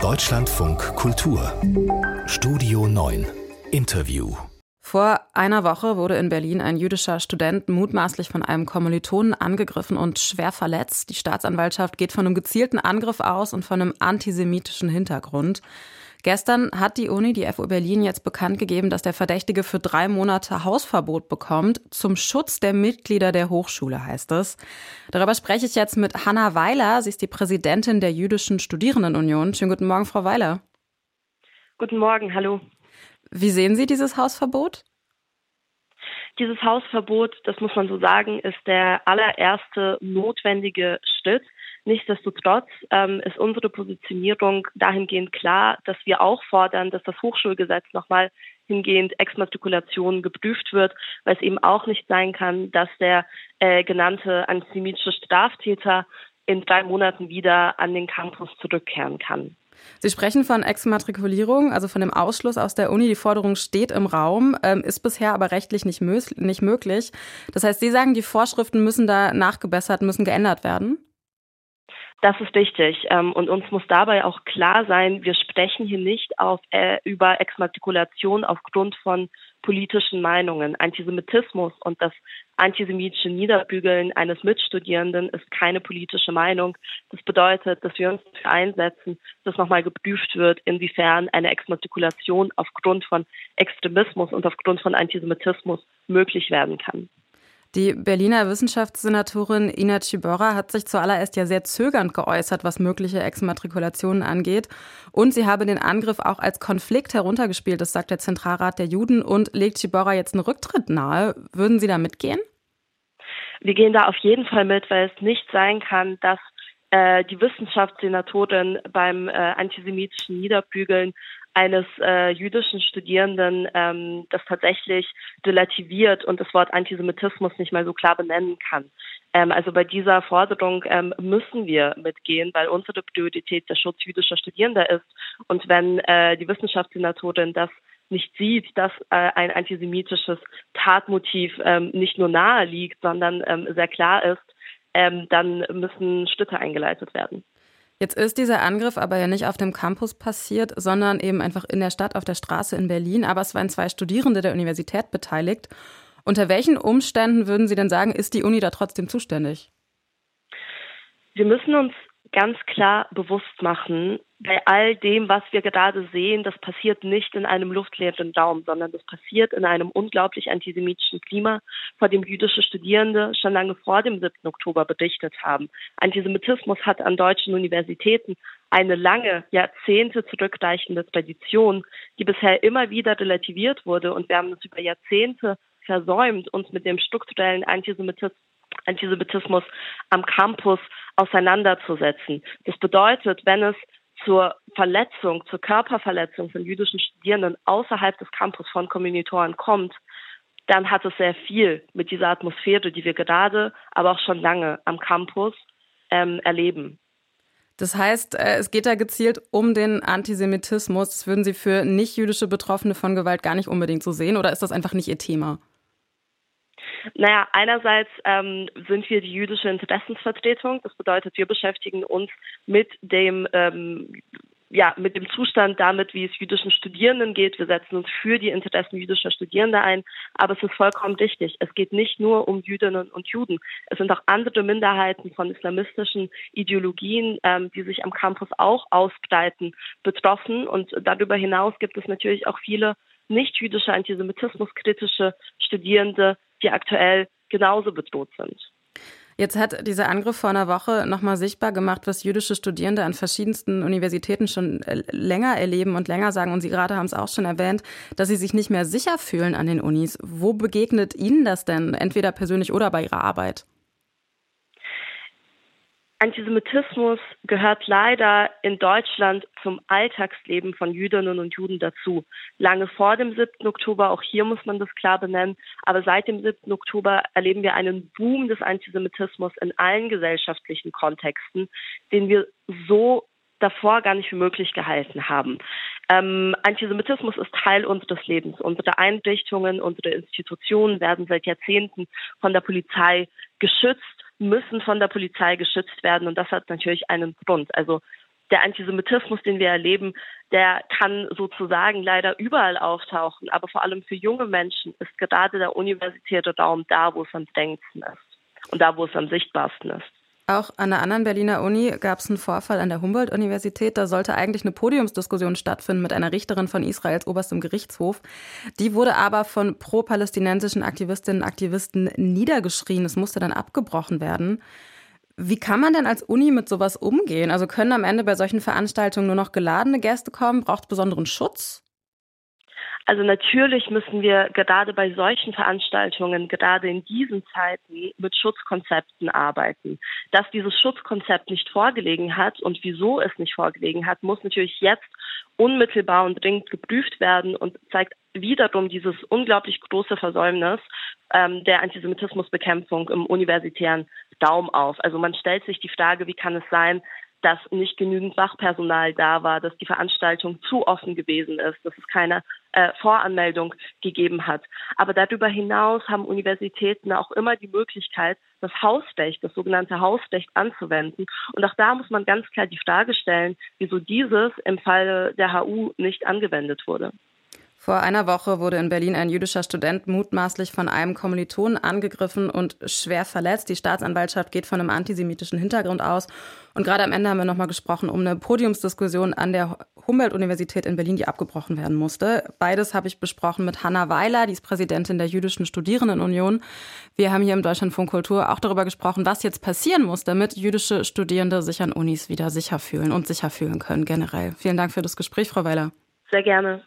Deutschlandfunk Kultur Studio 9 Interview vor einer Woche wurde in Berlin ein jüdischer Student mutmaßlich von einem Kommilitonen angegriffen und schwer verletzt. Die Staatsanwaltschaft geht von einem gezielten Angriff aus und von einem antisemitischen Hintergrund. Gestern hat die Uni, die FU Berlin, jetzt bekannt gegeben, dass der Verdächtige für drei Monate Hausverbot bekommt. Zum Schutz der Mitglieder der Hochschule heißt es. Darüber spreche ich jetzt mit Hanna Weiler. Sie ist die Präsidentin der Jüdischen Studierendenunion. Schönen guten Morgen, Frau Weiler. Guten Morgen, hallo. Wie sehen Sie dieses Hausverbot? Dieses Hausverbot, das muss man so sagen, ist der allererste notwendige Schritt Nichtsdestotrotz ähm, ist unsere Positionierung dahingehend klar, dass wir auch fordern, dass das Hochschulgesetz nochmal hingehend Exmatrikulation geprüft wird, weil es eben auch nicht sein kann, dass der äh, genannte antisemitische Straftäter in drei Monaten wieder an den Campus zurückkehren kann. Sie sprechen von Exmatrikulierung, also von dem Ausschluss aus der Uni. Die Forderung steht im Raum, ähm, ist bisher aber rechtlich nicht, nicht möglich. Das heißt, Sie sagen, die Vorschriften müssen da nachgebessert, müssen geändert werden? Das ist wichtig. Ähm, und uns muss dabei auch klar sein, wir sprechen hier nicht auf, äh, über Exmatrikulation aufgrund von politischen Meinungen. Antisemitismus und das antisemitische Niederbügeln eines Mitstudierenden ist keine politische Meinung. Das bedeutet, dass wir uns dafür einsetzen, dass nochmal geprüft wird, inwiefern eine Exmatrikulation aufgrund von Extremismus und aufgrund von Antisemitismus möglich werden kann. Die Berliner Wissenschaftssenatorin Ina Ciborra hat sich zuallererst ja sehr zögernd geäußert, was mögliche Exmatrikulationen angeht. Und sie habe den Angriff auch als Konflikt heruntergespielt, das sagt der Zentralrat der Juden und legt Ciborra jetzt einen Rücktritt nahe. Würden Sie da mitgehen? Wir gehen da auf jeden Fall mit, weil es nicht sein kann, dass äh, die Wissenschaftssenatorin beim äh, antisemitischen Niederbügeln eines äh, jüdischen Studierenden ähm, das tatsächlich relativiert und das Wort Antisemitismus nicht mal so klar benennen kann. Ähm, also bei dieser Forderung ähm, müssen wir mitgehen, weil unsere Priorität der Schutz jüdischer Studierender ist. Und wenn äh, die Wissenschaftssenatorin das nicht sieht, dass äh, ein antisemitisches Tatmotiv ähm, nicht nur nahe liegt, sondern ähm, sehr klar ist, ähm, dann müssen Schritte eingeleitet werden. Jetzt ist dieser Angriff aber ja nicht auf dem Campus passiert, sondern eben einfach in der Stadt auf der Straße in Berlin. Aber es waren zwei Studierende der Universität beteiligt. Unter welchen Umständen würden Sie denn sagen, ist die Uni da trotzdem zuständig? Wir müssen uns ganz klar bewusst machen, bei all dem, was wir gerade sehen, das passiert nicht in einem luftleeren Raum, sondern das passiert in einem unglaublich antisemitischen Klima, vor dem jüdische Studierende schon lange vor dem 7. Oktober berichtet haben. Antisemitismus hat an deutschen Universitäten eine lange, Jahrzehnte zurückreichende Tradition, die bisher immer wieder relativiert wurde und wir haben es über Jahrzehnte versäumt, uns mit dem strukturellen Antisemitismus Antisemitismus am Campus auseinanderzusetzen. Das bedeutet, wenn es zur Verletzung, zur Körperverletzung von jüdischen Studierenden außerhalb des Campus von Kommilitonen kommt, dann hat es sehr viel mit dieser Atmosphäre, die wir gerade, aber auch schon lange am Campus ähm, erleben. Das heißt, äh, es geht da gezielt um den Antisemitismus. Das würden Sie für nicht-jüdische Betroffene von Gewalt gar nicht unbedingt so sehen oder ist das einfach nicht Ihr Thema? Naja, einerseits ähm, sind wir die jüdische Interessensvertretung. Das bedeutet, wir beschäftigen uns mit dem ähm, ja, mit dem Zustand damit, wie es jüdischen Studierenden geht. Wir setzen uns für die Interessen jüdischer Studierender ein. Aber es ist vollkommen richtig. Es geht nicht nur um Jüdinnen und Juden. Es sind auch andere Minderheiten von islamistischen Ideologien, ähm, die sich am Campus auch ausbreiten, betroffen. Und darüber hinaus gibt es natürlich auch viele nicht-jüdische antisemitismuskritische Studierende, die aktuell genauso bedroht sind. Jetzt hat dieser Angriff vor einer Woche nochmal sichtbar gemacht, was jüdische Studierende an verschiedensten Universitäten schon äh, länger erleben und länger sagen. Und Sie gerade haben es auch schon erwähnt, dass sie sich nicht mehr sicher fühlen an den Unis. Wo begegnet Ihnen das denn, entweder persönlich oder bei Ihrer Arbeit? Antisemitismus gehört leider in Deutschland zum Alltagsleben von Jüdinnen und Juden dazu. Lange vor dem 7. Oktober, auch hier muss man das klar benennen, aber seit dem 7. Oktober erleben wir einen Boom des Antisemitismus in allen gesellschaftlichen Kontexten, den wir so davor gar nicht für möglich gehalten haben. Ähm, Antisemitismus ist Teil unseres Lebens. Unsere Einrichtungen, unsere Institutionen werden seit Jahrzehnten von der Polizei geschützt müssen von der Polizei geschützt werden. Und das hat natürlich einen Grund. Also der Antisemitismus, den wir erleben, der kann sozusagen leider überall auftauchen. Aber vor allem für junge Menschen ist gerade der universitäre Raum da, wo es am längsten ist und da, wo es am sichtbarsten ist. Auch an der anderen Berliner Uni gab es einen Vorfall an der Humboldt-Universität. Da sollte eigentlich eine Podiumsdiskussion stattfinden mit einer Richterin von Israels oberstem Gerichtshof. Die wurde aber von pro-palästinensischen Aktivistinnen und Aktivisten niedergeschrien. Es musste dann abgebrochen werden. Wie kann man denn als Uni mit sowas umgehen? Also können am Ende bei solchen Veranstaltungen nur noch geladene Gäste kommen? Braucht es besonderen Schutz? Also natürlich müssen wir gerade bei solchen Veranstaltungen, gerade in diesen Zeiten, mit Schutzkonzepten arbeiten. Dass dieses Schutzkonzept nicht vorgelegen hat und wieso es nicht vorgelegen hat, muss natürlich jetzt unmittelbar und dringend geprüft werden und zeigt wiederum dieses unglaublich große Versäumnis ähm, der Antisemitismusbekämpfung im universitären Raum auf. Also man stellt sich die Frage, wie kann es sein, dass nicht genügend Wachpersonal da war, dass die Veranstaltung zu offen gewesen ist, dass es keine äh, Voranmeldung gegeben hat. Aber darüber hinaus haben Universitäten auch immer die Möglichkeit, das Hausrecht, das sogenannte Hausrecht anzuwenden. Und auch da muss man ganz klar die Frage stellen, wieso dieses im Falle der HU nicht angewendet wurde. Vor einer Woche wurde in Berlin ein jüdischer Student mutmaßlich von einem Kommilitonen angegriffen und schwer verletzt. Die Staatsanwaltschaft geht von einem antisemitischen Hintergrund aus. Und gerade am Ende haben wir nochmal gesprochen um eine Podiumsdiskussion an der Humboldt-Universität in Berlin, die abgebrochen werden musste. Beides habe ich besprochen mit Hanna Weiler, die ist Präsidentin der Jüdischen Studierendenunion. Wir haben hier im Deutschlandfunk Kultur auch darüber gesprochen, was jetzt passieren muss, damit jüdische Studierende sich an Unis wieder sicher fühlen und sicher fühlen können generell. Vielen Dank für das Gespräch, Frau Weiler. Sehr gerne.